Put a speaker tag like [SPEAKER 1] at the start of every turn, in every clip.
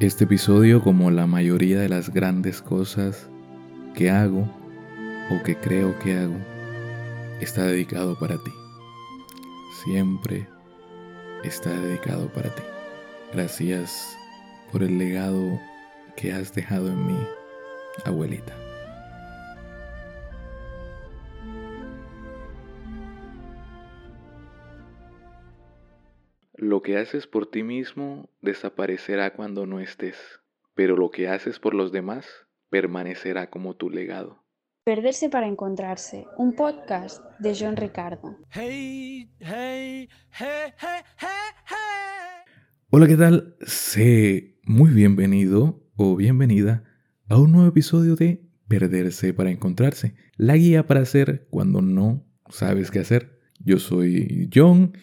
[SPEAKER 1] Este episodio, como la mayoría de las grandes cosas que hago o que creo que hago, está dedicado para ti. Siempre está dedicado para ti. Gracias por el legado que has dejado en mí, abuelita. Lo que haces por ti mismo desaparecerá cuando no estés, pero lo que haces por los demás permanecerá como tu legado.
[SPEAKER 2] Perderse para encontrarse, un podcast de John Ricardo.
[SPEAKER 1] Hola, ¿qué tal? Sé muy bienvenido o bienvenida a un nuevo episodio de Perderse para encontrarse, la guía para hacer cuando no sabes qué hacer. Yo soy John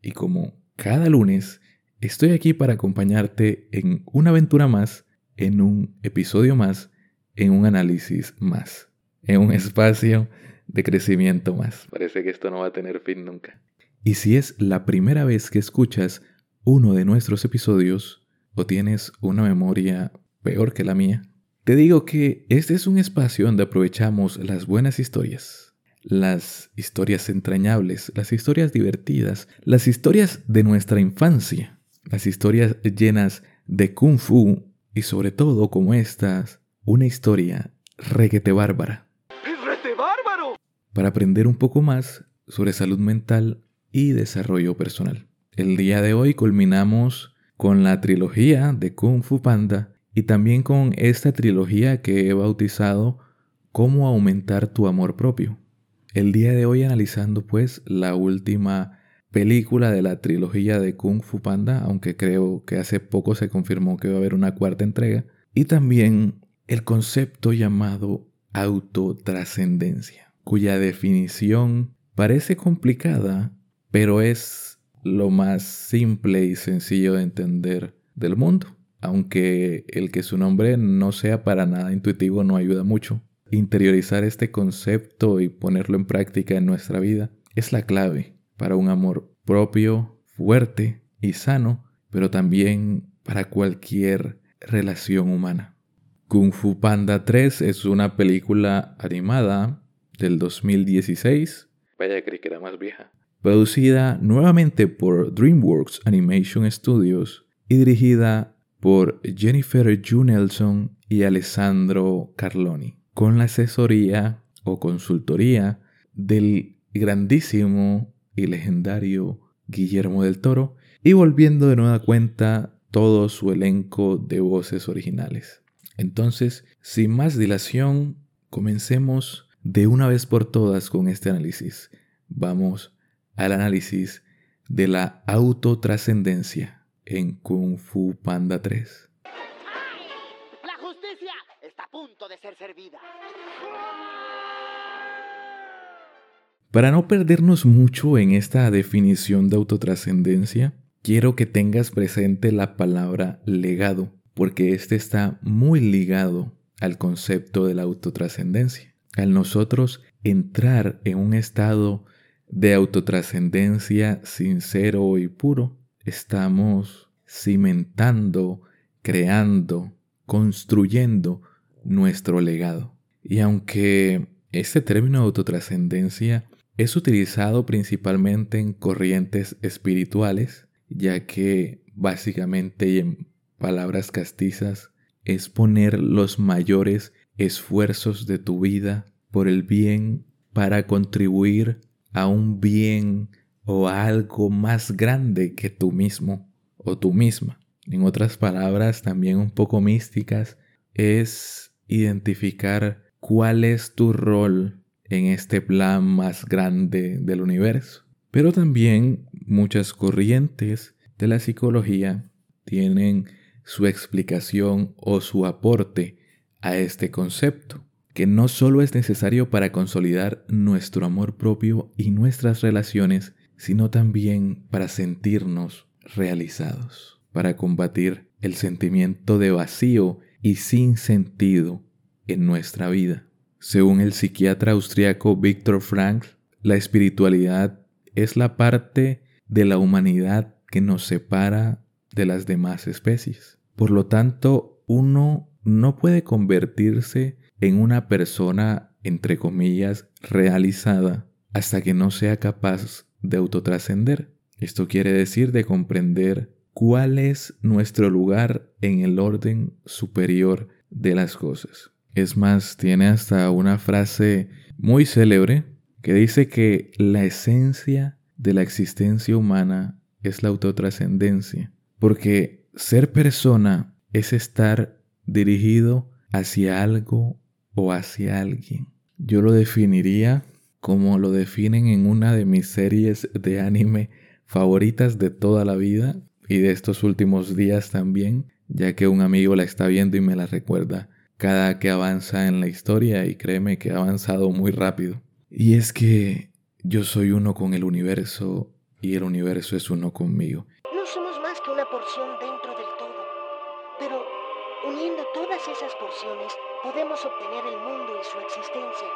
[SPEAKER 1] y como cada lunes estoy aquí para acompañarte en una aventura más, en un episodio más, en un análisis más, en un espacio de crecimiento más. Parece que esto no va a tener fin nunca. Y si es la primera vez que escuchas uno de nuestros episodios o tienes una memoria peor que la mía, te digo que este es un espacio donde aprovechamos las buenas historias las historias entrañables, las historias divertidas, las historias de nuestra infancia, las historias llenas de kung fu y sobre todo como estas, una historia reguete bárbara. bárbaro! Para aprender un poco más sobre salud mental y desarrollo personal. El día de hoy culminamos con la trilogía de Kung Fu Panda y también con esta trilogía que he bautizado Cómo aumentar tu amor propio. El día de hoy analizando pues la última película de la trilogía de Kung Fu Panda, aunque creo que hace poco se confirmó que va a haber una cuarta entrega, y también el concepto llamado autotrascendencia, cuya definición parece complicada, pero es lo más simple y sencillo de entender del mundo, aunque el que su nombre no sea para nada intuitivo no ayuda mucho interiorizar este concepto y ponerlo en práctica en nuestra vida es la clave para un amor propio, fuerte y sano, pero también para cualquier relación humana. Kung Fu Panda 3 es una película animada del 2016. Vaya, creí que era más vieja. Producida nuevamente por DreamWorks Animation Studios y dirigida por Jennifer Ju Nelson y Alessandro Carloni con la asesoría o consultoría del grandísimo y legendario Guillermo del Toro y volviendo de nueva cuenta todo su elenco de voces originales. Entonces, sin más dilación, comencemos de una vez por todas con este análisis. Vamos al análisis de la autotrascendencia en Kung Fu Panda 3 de ser servida. Para no perdernos mucho en esta definición de autotrascendencia, quiero que tengas presente la palabra legado, porque este está muy ligado al concepto de la autotrascendencia. Al nosotros entrar en un estado de autotrascendencia sincero y puro, estamos cimentando, creando, construyendo nuestro legado. Y aunque este término de autotrascendencia es utilizado principalmente en corrientes espirituales, ya que básicamente y en palabras castizas es poner los mayores esfuerzos de tu vida por el bien para contribuir a un bien o a algo más grande que tú mismo o tú misma. En otras palabras, también un poco místicas, es identificar cuál es tu rol en este plan más grande del universo. Pero también muchas corrientes de la psicología tienen su explicación o su aporte a este concepto, que no solo es necesario para consolidar nuestro amor propio y nuestras relaciones, sino también para sentirnos realizados, para combatir el sentimiento de vacío y sin sentido en nuestra vida. Según el psiquiatra austriaco Viktor Frankl, la espiritualidad es la parte de la humanidad que nos separa de las demás especies. Por lo tanto, uno no puede convertirse en una persona, entre comillas, realizada hasta que no sea capaz de autotrascender. Esto quiere decir de comprender cuál es nuestro lugar en el orden superior de las cosas. Es más, tiene hasta una frase muy célebre que dice que la esencia de la existencia humana es la autotrascendencia, porque ser persona es estar dirigido hacia algo o hacia alguien. Yo lo definiría como lo definen en una de mis series de anime favoritas de toda la vida y de estos últimos días también, ya que un amigo la está viendo y me la recuerda cada que avanza en la historia y créeme que ha avanzado muy rápido. Y es que yo soy uno con el universo y el universo es uno conmigo.
[SPEAKER 3] No somos más que una porción dentro del todo, pero uniendo todas esas porciones podemos obtener el mundo y su existencia.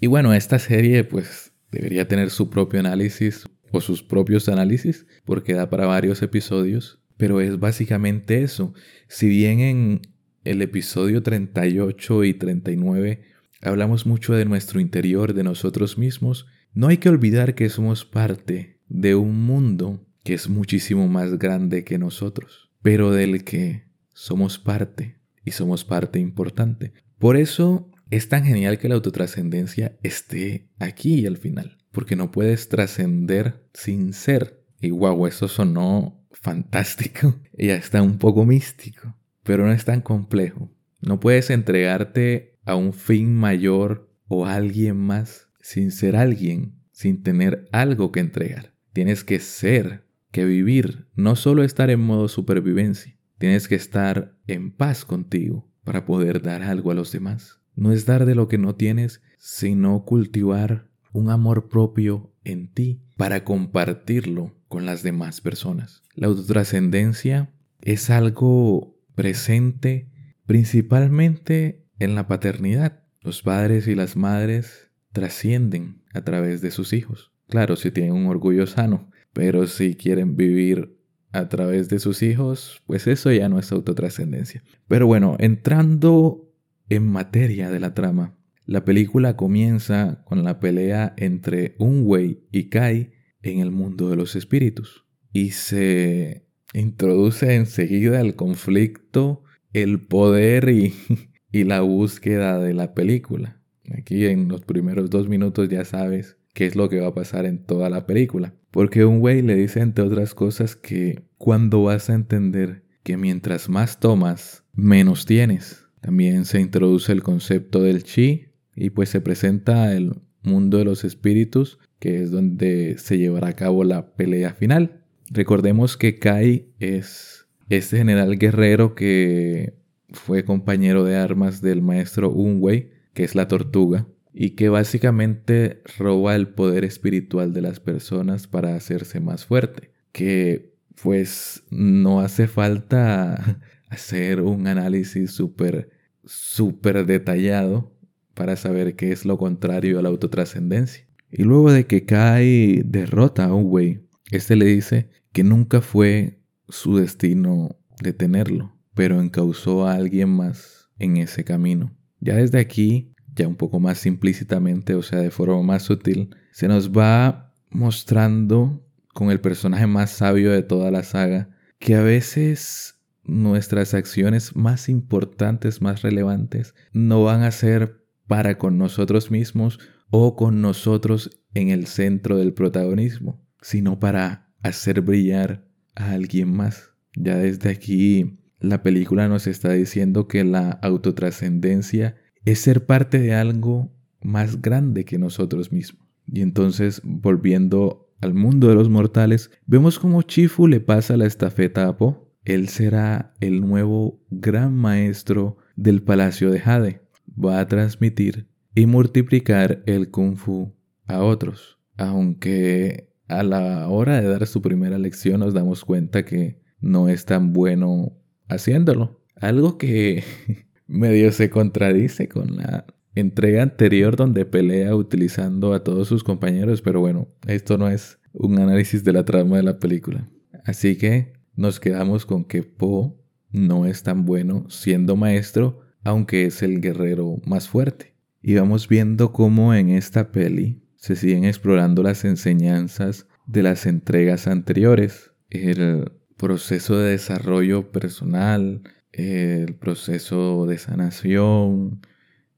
[SPEAKER 1] Y bueno, esta serie pues debería tener su propio análisis o sus propios análisis porque da para varios episodios, pero es básicamente eso. Si bien en el episodio 38 y 39 hablamos mucho de nuestro interior, de nosotros mismos, no hay que olvidar que somos parte de un mundo que es muchísimo más grande que nosotros, pero del que somos parte y somos parte importante. Por eso es tan genial que la autotrascendencia esté aquí al final, porque no puedes trascender sin ser. Y wow, eso sonó fantástico y hasta un poco místico pero no es tan complejo. No puedes entregarte a un fin mayor o a alguien más sin ser alguien, sin tener algo que entregar. Tienes que ser, que vivir, no solo estar en modo supervivencia. Tienes que estar en paz contigo para poder dar algo a los demás. No es dar de lo que no tienes, sino cultivar un amor propio en ti para compartirlo con las demás personas. La autotrascendencia es algo presente principalmente en la paternidad. Los padres y las madres trascienden a través de sus hijos. Claro, si tienen un orgullo sano, pero si quieren vivir a través de sus hijos, pues eso ya no es autotrascendencia. Pero bueno, entrando en materia de la trama, la película comienza con la pelea entre Unwei y Kai en el mundo de los espíritus y se introduce enseguida el conflicto, el poder y, y la búsqueda de la película. Aquí en los primeros dos minutos ya sabes qué es lo que va a pasar en toda la película. Porque un güey le dice, entre otras cosas, que cuando vas a entender que mientras más tomas, menos tienes. También se introduce el concepto del chi y pues se presenta el mundo de los espíritus, que es donde se llevará a cabo la pelea final. Recordemos que Kai es este general guerrero que fue compañero de armas del maestro Unwei, que es la tortuga, y que básicamente roba el poder espiritual de las personas para hacerse más fuerte. Que pues no hace falta hacer un análisis súper, súper detallado para saber qué es lo contrario a la autotrascendencia. Y luego de que Kai derrota a Unwei este le dice que nunca fue su destino detenerlo, pero encausó a alguien más en ese camino. Ya desde aquí, ya un poco más implícitamente, o sea, de forma más sutil, se nos va mostrando con el personaje más sabio de toda la saga que a veces nuestras acciones más importantes, más relevantes, no van a ser para con nosotros mismos o con nosotros en el centro del protagonismo, sino para hacer brillar a alguien más. Ya desde aquí la película nos está diciendo que la autotrascendencia es ser parte de algo más grande que nosotros mismos. Y entonces, volviendo al mundo de los mortales, vemos como Chifu le pasa la estafeta a Po. Él será el nuevo gran maestro del Palacio de Jade. Va a transmitir y multiplicar el kung fu a otros. Aunque a la hora de dar su primera lección nos damos cuenta que no es tan bueno haciéndolo. Algo que medio se contradice con la entrega anterior donde pelea utilizando a todos sus compañeros, pero bueno, esto no es un análisis de la trama de la película. Así que nos quedamos con que Po no es tan bueno siendo maestro, aunque es el guerrero más fuerte. Y vamos viendo cómo en esta peli se siguen explorando las enseñanzas de las entregas anteriores, el proceso de desarrollo personal, el proceso de sanación,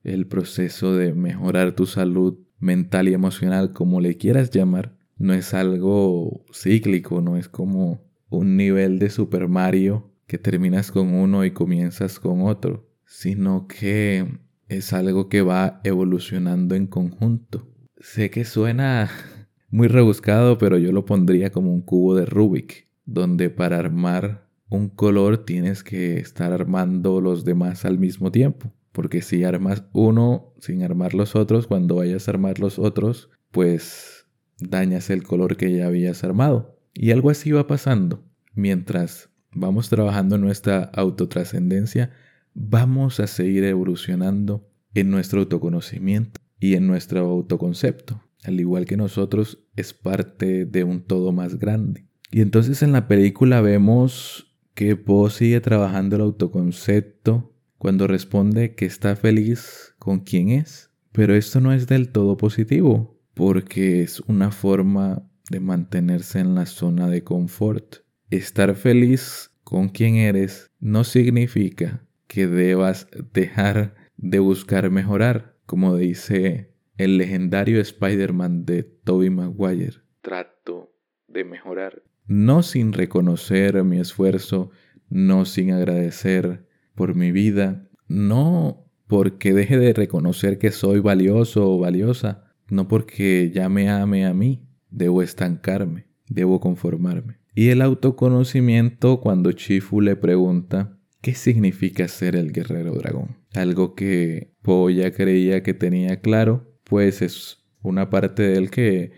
[SPEAKER 1] el proceso de mejorar tu salud mental y emocional, como le quieras llamar, no es algo cíclico, no es como un nivel de Super Mario que terminas con uno y comienzas con otro, sino que es algo que va evolucionando en conjunto. Sé que suena muy rebuscado, pero yo lo pondría como un cubo de Rubik, donde para armar un color tienes que estar armando los demás al mismo tiempo. Porque si armas uno sin armar los otros, cuando vayas a armar los otros, pues dañas el color que ya habías armado. Y algo así va pasando. Mientras vamos trabajando en nuestra autotrascendencia, vamos a seguir evolucionando en nuestro autoconocimiento y en nuestro autoconcepto. Al igual que nosotros, es parte de un todo más grande. Y entonces en la película vemos que Poe sigue trabajando el autoconcepto cuando responde que está feliz con quien es. Pero esto no es del todo positivo, porque es una forma de mantenerse en la zona de confort. Estar feliz con quien eres no significa que debas dejar de buscar mejorar, como dice el legendario Spider-Man de Tobey Maguire. Trato de mejorar. No sin reconocer mi esfuerzo, no sin agradecer por mi vida, no porque deje de reconocer que soy valioso o valiosa, no porque ya me ame a mí, debo estancarme, debo conformarme. Y el autoconocimiento cuando Chifu le pregunta qué significa ser el guerrero dragón. Algo que Po ya creía que tenía claro, pues es una parte de él que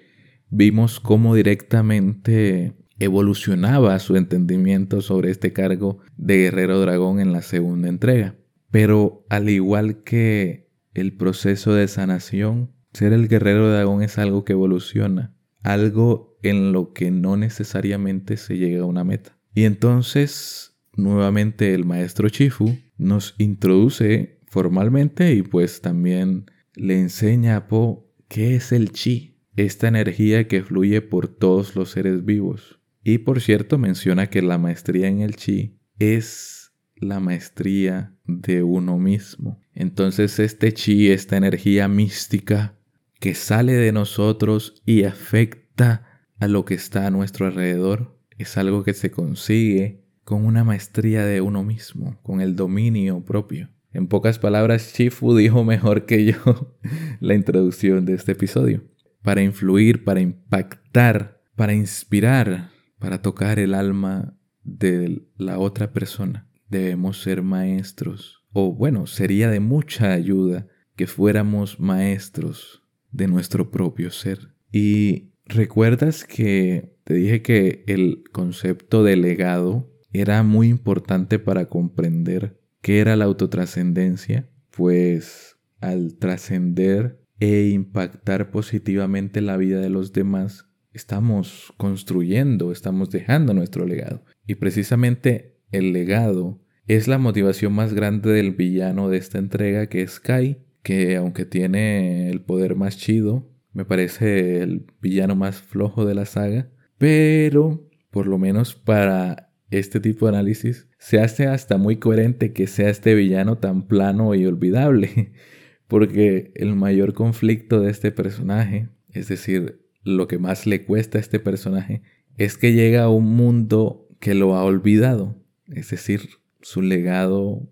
[SPEAKER 1] vimos cómo directamente evolucionaba su entendimiento sobre este cargo de guerrero dragón en la segunda entrega. Pero al igual que el proceso de sanación, ser el guerrero dragón es algo que evoluciona, algo en lo que no necesariamente se llega a una meta. Y entonces, nuevamente el maestro Chifu nos introduce formalmente y pues también le enseña a Po qué es el chi, esta energía que fluye por todos los seres vivos. Y por cierto menciona que la maestría en el chi es la maestría de uno mismo. Entonces este chi, esta energía mística que sale de nosotros y afecta a lo que está a nuestro alrededor, es algo que se consigue con una maestría de uno mismo, con el dominio propio. En pocas palabras, Chifu dijo mejor que yo la introducción de este episodio. Para influir, para impactar, para inspirar, para tocar el alma de la otra persona debemos ser maestros. O bueno, sería de mucha ayuda que fuéramos maestros de nuestro propio ser. Y recuerdas que te dije que el concepto de legado era muy importante para comprender qué era la autotrascendencia, pues al trascender e impactar positivamente la vida de los demás, estamos construyendo, estamos dejando nuestro legado. Y precisamente el legado es la motivación más grande del villano de esta entrega que es Kai, que aunque tiene el poder más chido, me parece el villano más flojo de la saga, pero por lo menos para este tipo de análisis se hace hasta muy coherente que sea este villano tan plano y olvidable, porque el mayor conflicto de este personaje, es decir, lo que más le cuesta a este personaje, es que llega a un mundo que lo ha olvidado, es decir, su legado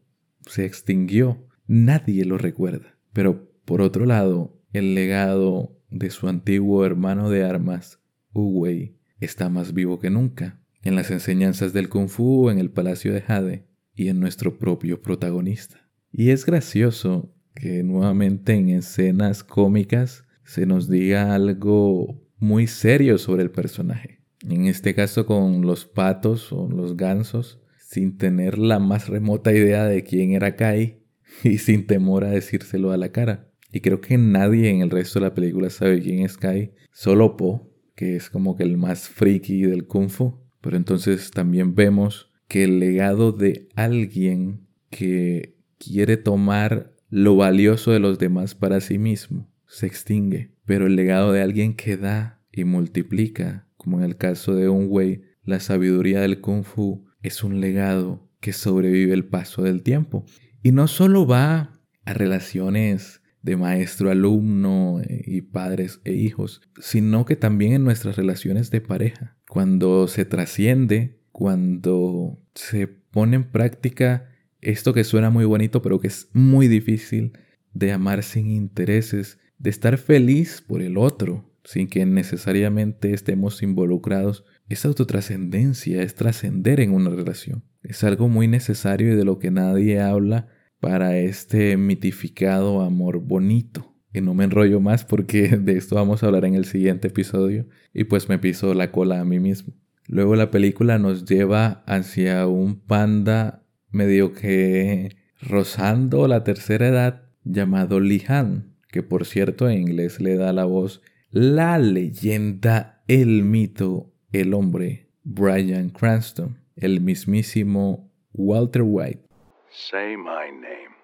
[SPEAKER 1] se extinguió. Nadie lo recuerda. Pero por otro lado, el legado de su antiguo hermano de armas, Wei, está más vivo que nunca. En las enseñanzas del Kung Fu, en el Palacio de Jade y en nuestro propio protagonista. Y es gracioso que nuevamente en escenas cómicas se nos diga algo muy serio sobre el personaje. En este caso con los patos o los gansos, sin tener la más remota idea de quién era Kai y sin temor a decírselo a la cara. Y creo que nadie en el resto de la película sabe quién es Kai, solo Po, que es como que el más friki del kung fu. Pero entonces también vemos que el legado de alguien que quiere tomar lo valioso de los demás para sí mismo se extingue, pero el legado de alguien que da y multiplica, como en el caso de un Wei, la sabiduría del kung fu es un legado que sobrevive el paso del tiempo. Y no solo va a relaciones de maestro-alumno eh, y padres e hijos, sino que también en nuestras relaciones de pareja. Cuando se trasciende, cuando se pone en práctica esto que suena muy bonito, pero que es muy difícil de amar sin intereses, de estar feliz por el otro, sin que necesariamente estemos involucrados. Esa autotrascendencia es trascender en una relación. Es algo muy necesario y de lo que nadie habla para este mitificado amor bonito. Y no me enrollo más porque de esto vamos a hablar en el siguiente episodio y pues me piso la cola a mí mismo. Luego la película nos lleva hacia un panda medio que rozando la tercera edad llamado Lihan, que por cierto en inglés le da la voz la leyenda, el mito, el hombre, Brian Cranston, el mismísimo Walter White. Say my name.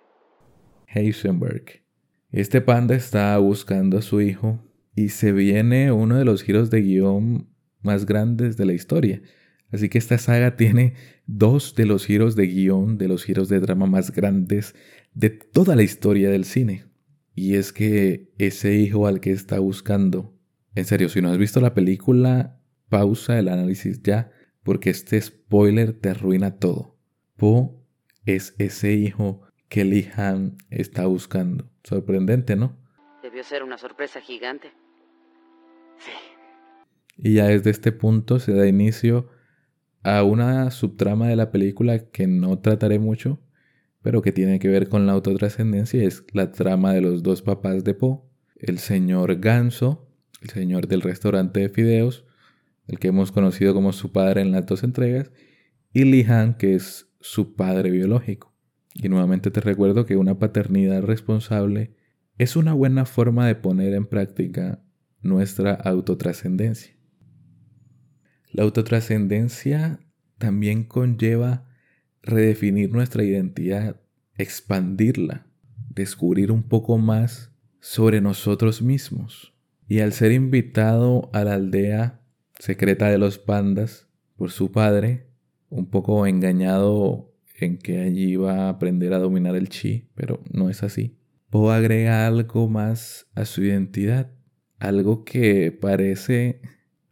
[SPEAKER 1] Heisenberg. Este panda está buscando a su hijo y se viene uno de los giros de guion más grandes de la historia. Así que esta saga tiene dos de los giros de guion, de los giros de drama más grandes de toda la historia del cine. Y es que ese hijo al que está buscando, en serio, si no has visto la película, pausa el análisis ya, porque este spoiler te arruina todo. Po es ese hijo que Lihan está buscando. Sorprendente, ¿no?
[SPEAKER 4] Debió ser una sorpresa gigante. Sí.
[SPEAKER 1] Y ya desde este punto se da inicio a una subtrama de la película que no trataré mucho, pero que tiene que ver con la autotrascendencia, es la trama de los dos papás de Po, el señor Ganso, el señor del restaurante de fideos, el que hemos conocido como su padre en las dos entregas, y Lihan, que es su padre biológico. Y nuevamente te recuerdo que una paternidad responsable es una buena forma de poner en práctica nuestra autotrascendencia. La autotrascendencia también conlleva redefinir nuestra identidad, expandirla, descubrir un poco más sobre nosotros mismos. Y al ser invitado a la aldea secreta de los pandas por su padre, un poco engañado en que allí iba a aprender a dominar el chi, pero no es así. Po agrega algo más a su identidad, algo que parece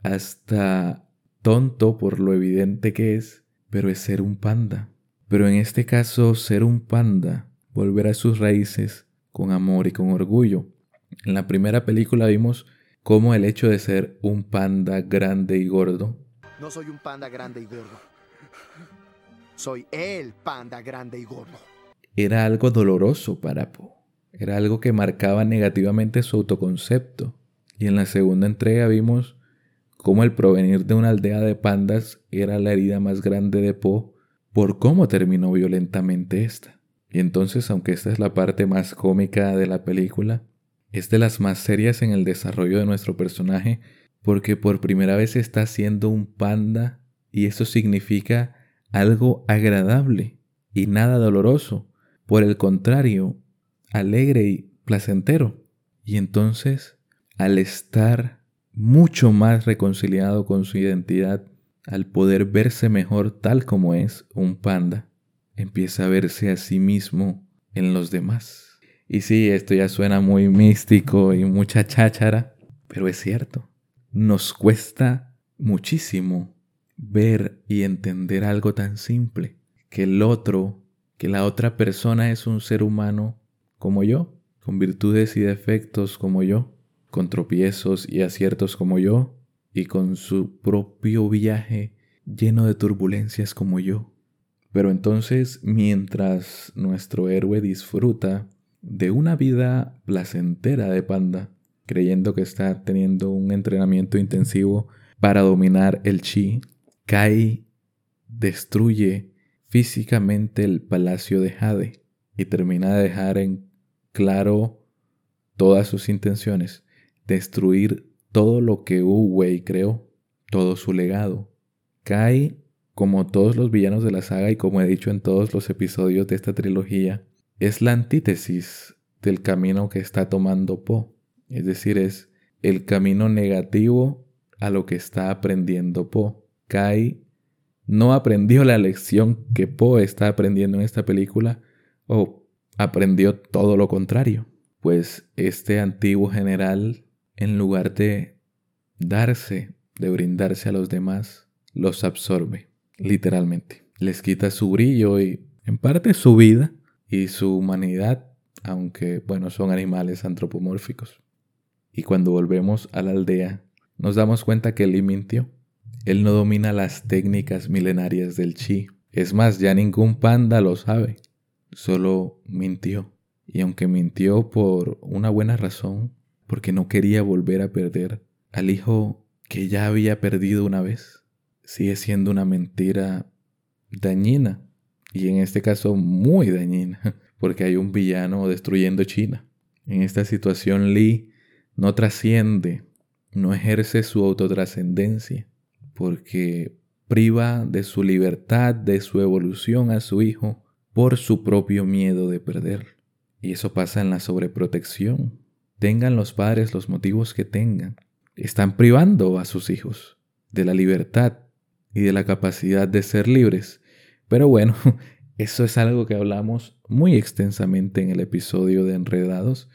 [SPEAKER 1] hasta tonto por lo evidente que es, pero es ser un panda. Pero en este caso, ser un panda, volver a sus raíces con amor y con orgullo. En la primera película vimos cómo el hecho de ser un panda grande y gordo.
[SPEAKER 5] No soy un panda grande y gordo. Soy el panda grande y gordo.
[SPEAKER 1] Era algo doloroso para Po. Era algo que marcaba negativamente su autoconcepto. Y en la segunda entrega vimos cómo el provenir de una aldea de pandas era la herida más grande de Po por cómo terminó violentamente esta. Y entonces, aunque esta es la parte más cómica de la película, es de las más serias en el desarrollo de nuestro personaje porque por primera vez está siendo un panda y eso significa algo agradable y nada doloroso. Por el contrario, alegre y placentero. Y entonces, al estar mucho más reconciliado con su identidad al poder verse mejor tal como es un panda, empieza a verse a sí mismo en los demás. Y sí, esto ya suena muy místico y mucha cháchara, pero es cierto. Nos cuesta muchísimo ver y entender algo tan simple, que el otro, que la otra persona es un ser humano como yo, con virtudes y defectos como yo, con tropiezos y aciertos como yo, y con su propio viaje lleno de turbulencias como yo. Pero entonces, mientras nuestro héroe disfruta de una vida placentera de panda, creyendo que está teniendo un entrenamiento intensivo para dominar el chi, Kai destruye físicamente el palacio de Jade y termina de dejar en claro todas sus intenciones destruir todo lo que Wu Wei creó, todo su legado. Kai como todos los villanos de la saga y como he dicho en todos los episodios de esta trilogía, es la antítesis del camino que está tomando Poe. Es decir, es el camino negativo a lo que está aprendiendo Poe. Kai no aprendió la lección que Poe está aprendiendo en esta película o aprendió todo lo contrario. Pues este antiguo general, en lugar de darse, de brindarse a los demás, los absorbe, literalmente. Les quita su brillo y en parte su vida y su humanidad, aunque bueno, son animales antropomórficos. Y cuando volvemos a la aldea, nos damos cuenta que Lee mintió. Él no domina las técnicas milenarias del chi. Es más, ya ningún panda lo sabe. Solo mintió. Y aunque mintió por una buena razón, porque no quería volver a perder al hijo que ya había perdido una vez, sigue siendo una mentira dañina. Y en este caso muy dañina, porque hay un villano destruyendo China. En esta situación Lee no trasciende, no ejerce su autotrascendencia, porque priva de su libertad, de su evolución a su hijo, por su propio miedo de perder. Y eso pasa en la sobreprotección. Tengan los padres los motivos que tengan. Están privando a sus hijos de la libertad y de la capacidad de ser libres. Pero bueno, eso es algo que hablamos muy extensamente en el episodio de Enredados,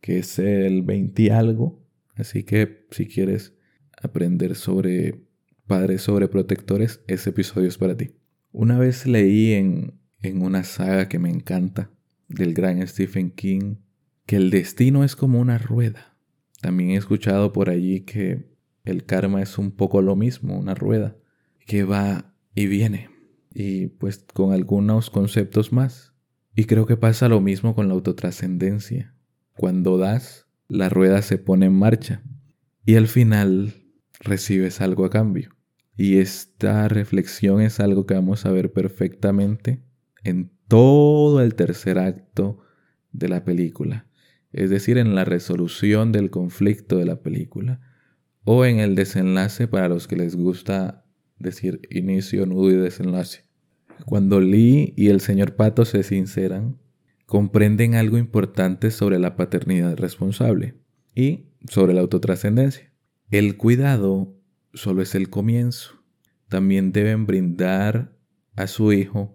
[SPEAKER 1] que es el 20 algo. Así que si quieres aprender sobre padres sobreprotectores, ese episodio es para ti. Una vez leí en, en una saga que me encanta, del gran Stephen King, que el destino es como una rueda. También he escuchado por allí que el karma es un poco lo mismo, una rueda, que va y viene, y pues con algunos conceptos más. Y creo que pasa lo mismo con la autotrascendencia. Cuando das, la rueda se pone en marcha y al final recibes algo a cambio. Y esta reflexión es algo que vamos a ver perfectamente en todo el tercer acto de la película, es decir, en la resolución del conflicto de la película o en el desenlace para los que les gusta decir inicio, nudo y desenlace. Cuando Lee y el señor Pato se sinceran, comprenden algo importante sobre la paternidad responsable y sobre la autotrascendencia. El cuidado solo es el comienzo. También deben brindar a su hijo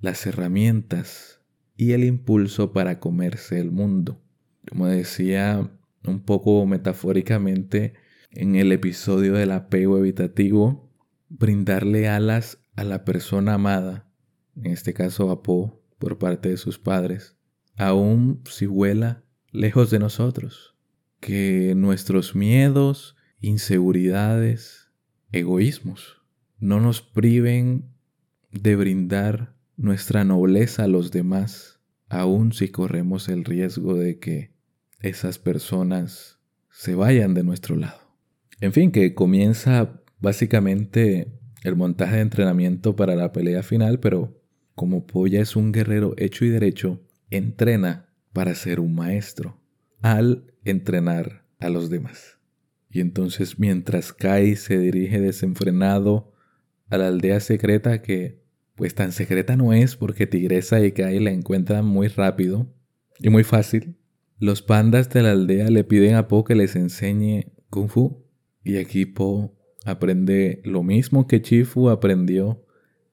[SPEAKER 1] las herramientas y el impulso para comerse el mundo. Como decía un poco metafóricamente en el episodio del apego evitativo, brindarle alas a la persona amada, en este caso a Po, por parte de sus padres, aun si vuela lejos de nosotros. Que nuestros miedos, inseguridades, egoísmos no nos priven de brindar nuestra nobleza a los demás, aun si corremos el riesgo de que esas personas se vayan de nuestro lado. En fin, que comienza básicamente el montaje de entrenamiento para la pelea final, pero como Polla es un guerrero hecho y derecho, entrena para ser un maestro al entrenar a los demás. Y entonces mientras Kai se dirige desenfrenado a la aldea secreta que pues tan secreta no es porque Tigresa y Kai la encuentran muy rápido y muy fácil, los pandas de la aldea le piden a Po que les enseñe kung fu y aquí Po aprende lo mismo que Chifu aprendió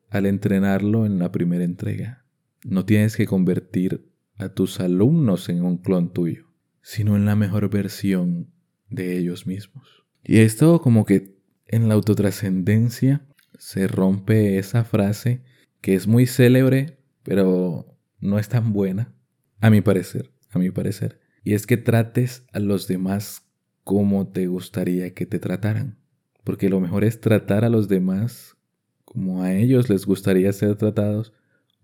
[SPEAKER 1] al entrenarlo en la primera entrega. No tienes que convertir a tus alumnos en un clon tuyo, sino en la mejor versión de ellos mismos. Y esto como que en la autotrascendencia se rompe esa frase que es muy célebre, pero no es tan buena, a mi parecer, a mi parecer. Y es que trates a los demás como te gustaría que te trataran. Porque lo mejor es tratar a los demás como a ellos les gustaría ser tratados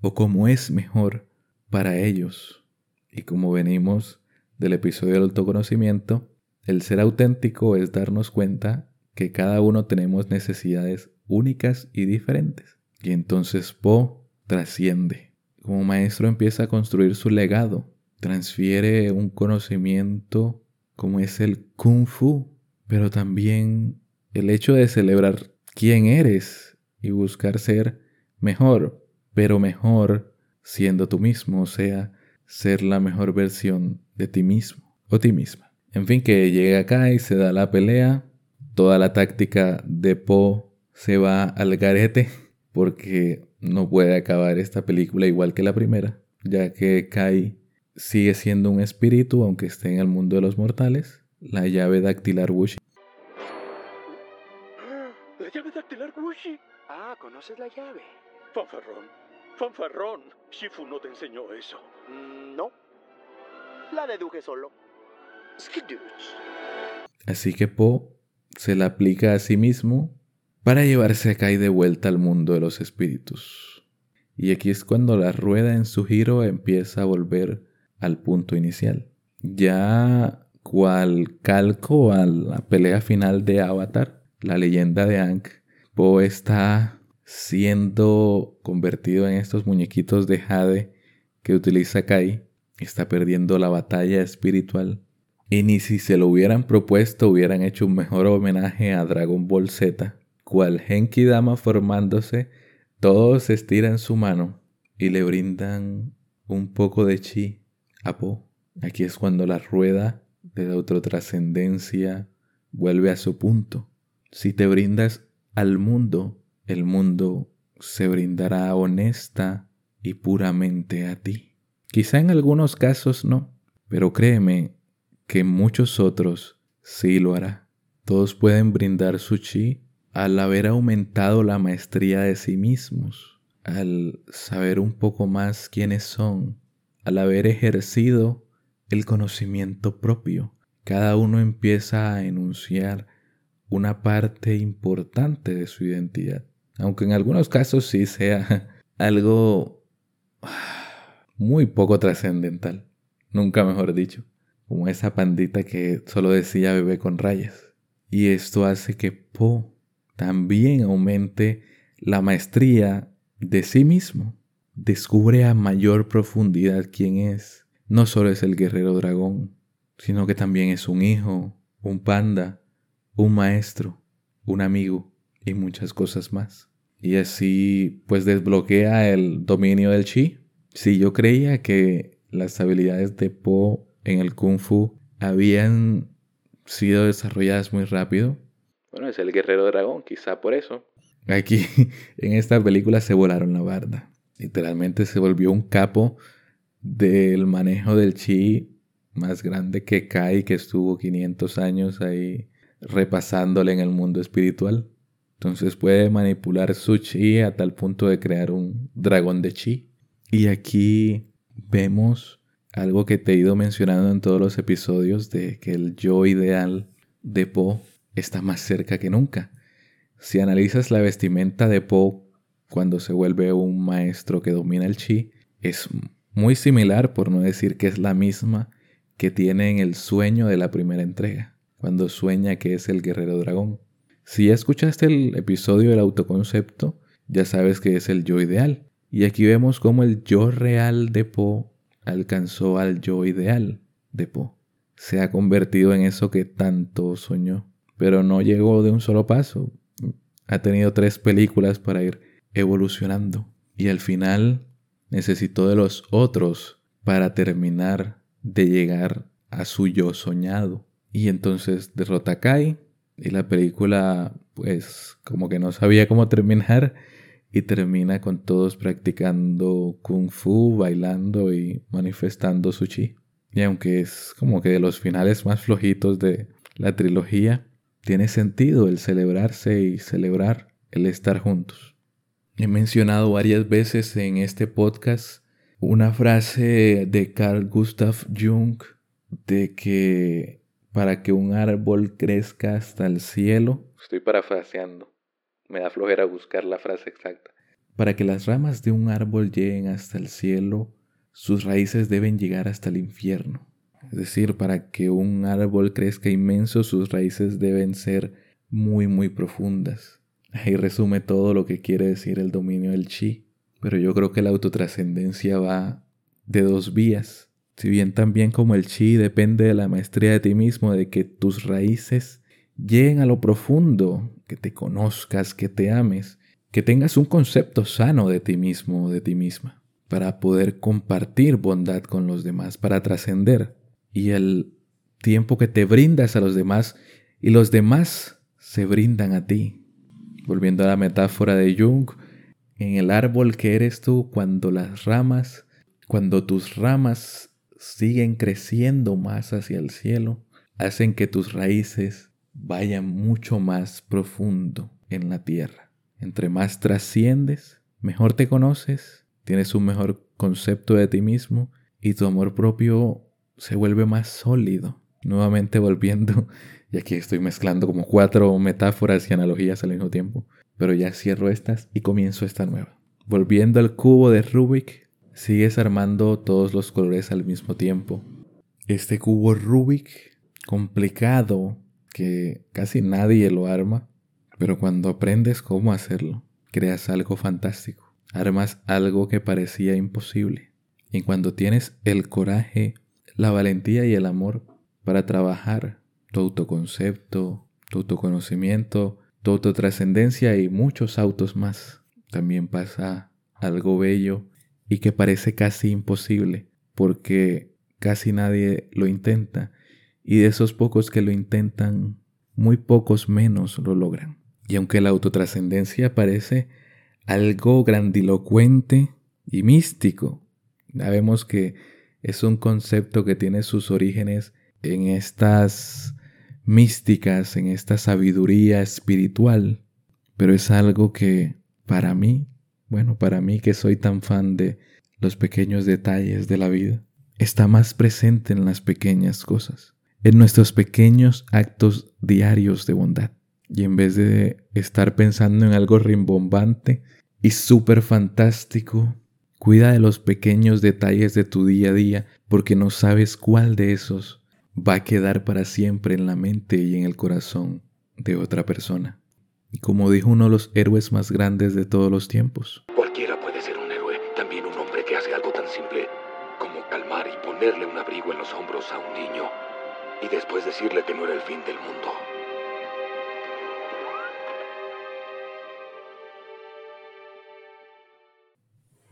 [SPEAKER 1] o como es mejor para ellos. Y como venimos del episodio del autoconocimiento, el ser auténtico es darnos cuenta que cada uno tenemos necesidades únicas y diferentes. Y entonces Po trasciende. Como maestro empieza a construir su legado, transfiere un conocimiento como es el kung fu, pero también el hecho de celebrar quién eres y buscar ser mejor, pero mejor siendo tú mismo, o sea, ser la mejor versión de ti mismo o ti misma. En fin, que llega acá y se da la pelea, toda la táctica de Po se va al garete porque no puede acabar esta película igual que la primera, ya que Kai sigue siendo un espíritu aunque esté en el mundo de los mortales, la llave dactilar Wushi.
[SPEAKER 6] La llave dactilar Wushi.
[SPEAKER 5] Ah, ¿conoces la llave?
[SPEAKER 6] Fanfarrón. Fanfarrón. Shifu no te enseñó eso.
[SPEAKER 5] Mm, no. La deduje solo.
[SPEAKER 1] Así que Po se la aplica a sí mismo para llevarse a Kai de vuelta al mundo de los espíritus. Y aquí es cuando la rueda en su giro empieza a volver al punto inicial. Ya cual calco a la pelea final de Avatar, la leyenda de Ankh, Po está siendo convertido en estos muñequitos de Jade que utiliza Kai, está perdiendo la batalla espiritual. Y ni si se lo hubieran propuesto hubieran hecho un mejor homenaje a Dragon Ball Z, cual Genki Dama formándose, todos estiran su mano y le brindan un poco de chi a Po. Aquí es cuando la rueda de la autotrascendencia vuelve a su punto. Si te brindas al mundo, el mundo se brindará honesta y puramente a ti. Quizá en algunos casos no, pero créeme que muchos otros sí lo hará. Todos pueden brindar su chi al haber aumentado la maestría de sí mismos, al saber un poco más quiénes son, al haber ejercido el conocimiento propio. Cada uno empieza a enunciar una parte importante de su identidad, aunque en algunos casos sí sea algo muy poco trascendental, nunca mejor dicho, como esa pandita que solo decía bebé con rayas. Y esto hace que Po también aumente la maestría de sí mismo, descubre a mayor profundidad quién es. No solo es el guerrero dragón, sino que también es un hijo, un panda, un maestro, un amigo y muchas cosas más. Y así pues desbloquea el dominio del chi. Si yo creía que las habilidades de Po en el kung fu habían sido desarrolladas muy rápido, bueno, es el guerrero dragón, quizá por eso. Aquí en esta película se volaron la barda. Literalmente se volvió un capo del manejo del chi más grande que Kai, que estuvo 500 años ahí repasándole en el mundo espiritual. Entonces puede manipular su chi a tal punto de crear un dragón de chi. Y aquí vemos algo que te he ido mencionando en todos los episodios de que el yo ideal de Po está más cerca que nunca. Si analizas la vestimenta de Po cuando se vuelve un maestro que domina el chi, es muy similar, por no decir que es la misma que tiene en el sueño de la primera entrega, cuando sueña que es el guerrero dragón. Si ya escuchaste el episodio del autoconcepto, ya sabes que es el yo ideal. Y aquí vemos cómo el yo real de Po alcanzó al yo ideal de Po. Se ha convertido en eso que tanto soñó pero no llegó de un solo paso. Ha tenido tres películas para ir evolucionando y al final necesitó de los otros para terminar de llegar a su yo soñado. Y entonces derrota a Kai y la película pues como que no sabía cómo terminar y termina con todos practicando kung fu, bailando y manifestando su chi. Y aunque es como que de los finales más flojitos de la trilogía, tiene sentido el celebrarse y celebrar el estar juntos. He mencionado varias veces en este podcast una frase de Carl Gustav Jung de que para que un árbol crezca hasta el cielo, estoy parafraseando, me da flojera buscar la frase exacta, para que las ramas de un árbol lleguen hasta el cielo, sus raíces deben llegar hasta el infierno. Es decir, para que un árbol crezca inmenso, sus raíces deben ser muy, muy profundas. Ahí resume todo lo que quiere decir el dominio del chi. Pero yo creo que la autotrascendencia va de dos vías. Si bien también como el chi depende de la maestría de ti mismo, de que tus raíces lleguen a lo profundo, que te conozcas, que te ames, que tengas un concepto sano de ti mismo o de ti misma, para poder compartir bondad con los demás, para trascender. Y el tiempo que te brindas a los demás y los demás se brindan a ti. Volviendo a la metáfora de Jung, en el árbol que eres tú, cuando las ramas, cuando tus ramas siguen creciendo más hacia el cielo, hacen que tus raíces vayan mucho más profundo en la tierra. Entre más trasciendes, mejor te conoces, tienes un mejor concepto de ti mismo y tu amor propio se vuelve más sólido. Nuevamente volviendo, y aquí estoy mezclando como cuatro metáforas y analogías al mismo tiempo, pero ya cierro estas y comienzo esta nueva. Volviendo al cubo de Rubik, sigues armando todos los colores al mismo tiempo. Este cubo Rubik complicado que casi nadie lo arma, pero cuando aprendes cómo hacerlo, creas algo fantástico. Armas algo que parecía imposible. Y cuando tienes el coraje, la valentía y el amor para trabajar tu autoconcepto, tu autoconocimiento, tu autotrascendencia y muchos autos más, también pasa algo bello y que parece casi imposible porque casi nadie lo intenta y de esos pocos que lo intentan, muy pocos menos lo logran. Y aunque la autotrascendencia parece algo grandilocuente y místico, sabemos que es un concepto que tiene sus orígenes en estas místicas, en esta sabiduría espiritual, pero es algo que para mí, bueno, para mí que soy tan fan de los pequeños detalles de la vida, está más presente en las pequeñas cosas, en nuestros pequeños actos diarios de bondad. Y en vez de estar pensando en algo rimbombante y súper fantástico, cuida de los pequeños detalles de tu día a día porque no sabes cuál de esos va a quedar para siempre en la mente y en el corazón de otra persona. Y como dijo uno de los héroes más grandes de todos los tiempos.
[SPEAKER 7] Y después decirle que no era el fin del mundo.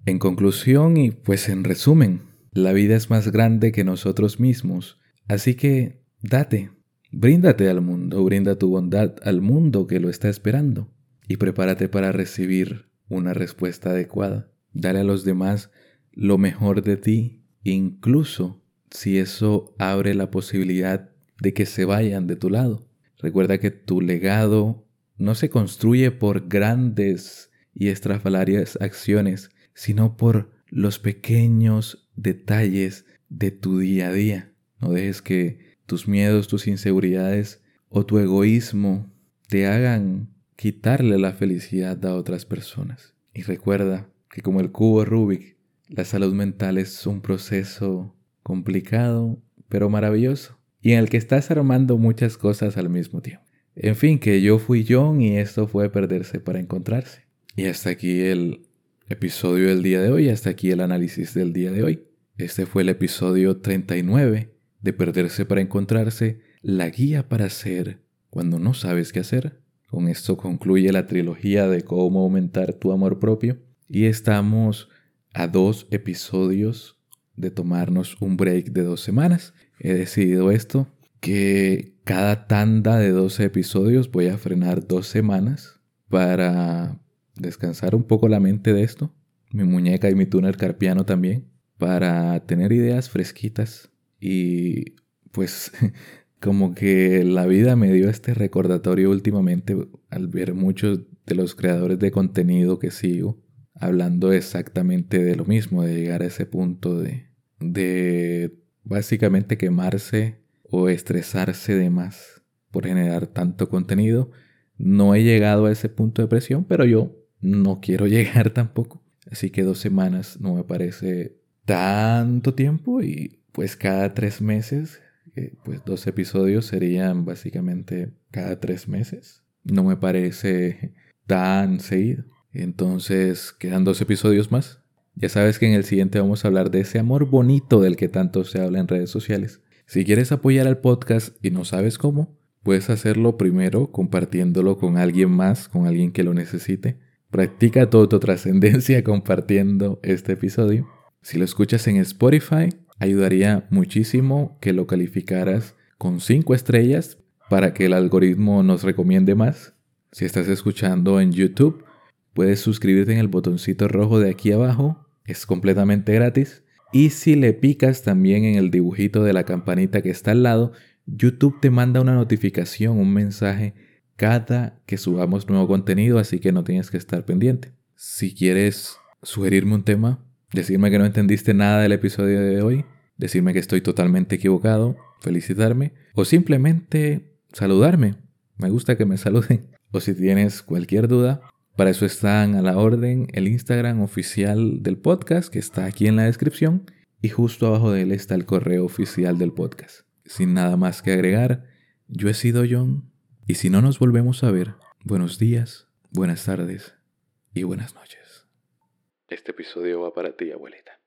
[SPEAKER 1] En conclusión y pues en resumen, la vida es más grande que nosotros mismos, así que date, bríndate al mundo, brinda tu bondad al mundo que lo está esperando y prepárate para recibir una respuesta adecuada. Dale a los demás lo mejor de ti, incluso si eso abre la posibilidad de que se vayan de tu lado. Recuerda que tu legado no se construye por grandes y estrafalarias acciones, sino por los pequeños detalles de tu día a día. No dejes que tus miedos, tus inseguridades o tu egoísmo te hagan quitarle la felicidad a otras personas. Y recuerda que como el cubo Rubik, la salud mental es un proceso complicado, pero maravilloso, y en el que estás armando muchas cosas al mismo tiempo. En fin, que yo fui John y esto fue perderse para encontrarse. Y hasta aquí el episodio del día de hoy, hasta aquí el análisis del día de hoy. Este fue el episodio 39 de Perderse para Encontrarse, la guía para hacer cuando no sabes qué hacer. Con esto concluye la trilogía de cómo aumentar tu amor propio y estamos a dos episodios de tomarnos un break de dos semanas. He decidido esto, que cada tanda de 12 episodios voy a frenar dos semanas para descansar un poco la mente de esto, mi muñeca y mi túnel carpiano también, para tener ideas fresquitas y pues como que la vida me dio este recordatorio últimamente al ver muchos de los creadores de contenido que sigo hablando exactamente de lo mismo, de llegar a ese punto de, de básicamente quemarse o estresarse de más por generar tanto contenido. No he llegado a ese punto de presión, pero yo no quiero llegar tampoco. Así que dos semanas no me parece tanto tiempo y pues cada tres meses, eh, pues dos episodios serían básicamente cada tres meses. No me parece tan seguido. Entonces quedan dos episodios más. Ya sabes que en el siguiente vamos a hablar de ese amor bonito del que tanto se habla en redes sociales. Si quieres apoyar al podcast y no sabes cómo, puedes hacerlo primero compartiéndolo con alguien más, con alguien que lo necesite Practica tu autotrascendencia compartiendo este episodio. Si lo escuchas en Spotify, ayudaría muchísimo que lo calificaras con 5 estrellas para que el algoritmo nos recomiende más. Si estás escuchando en YouTube, puedes suscribirte en el botoncito rojo de aquí abajo. Es completamente gratis. Y si le picas también en el dibujito de la campanita que está al lado, YouTube te manda una notificación, un mensaje cada que subamos nuevo contenido, así que no tienes que estar pendiente. Si quieres sugerirme un tema, decirme que no entendiste nada del episodio de hoy, decirme que estoy totalmente equivocado, felicitarme o simplemente saludarme. Me gusta que me saluden. O si tienes cualquier duda, para eso están a la orden el Instagram oficial del podcast que está aquí en la descripción y justo abajo de él está el correo oficial del podcast. Sin nada más que agregar, yo he sido John y si no nos volvemos a ver, buenos días, buenas tardes y buenas noches. Este episodio va para ti, abuelita.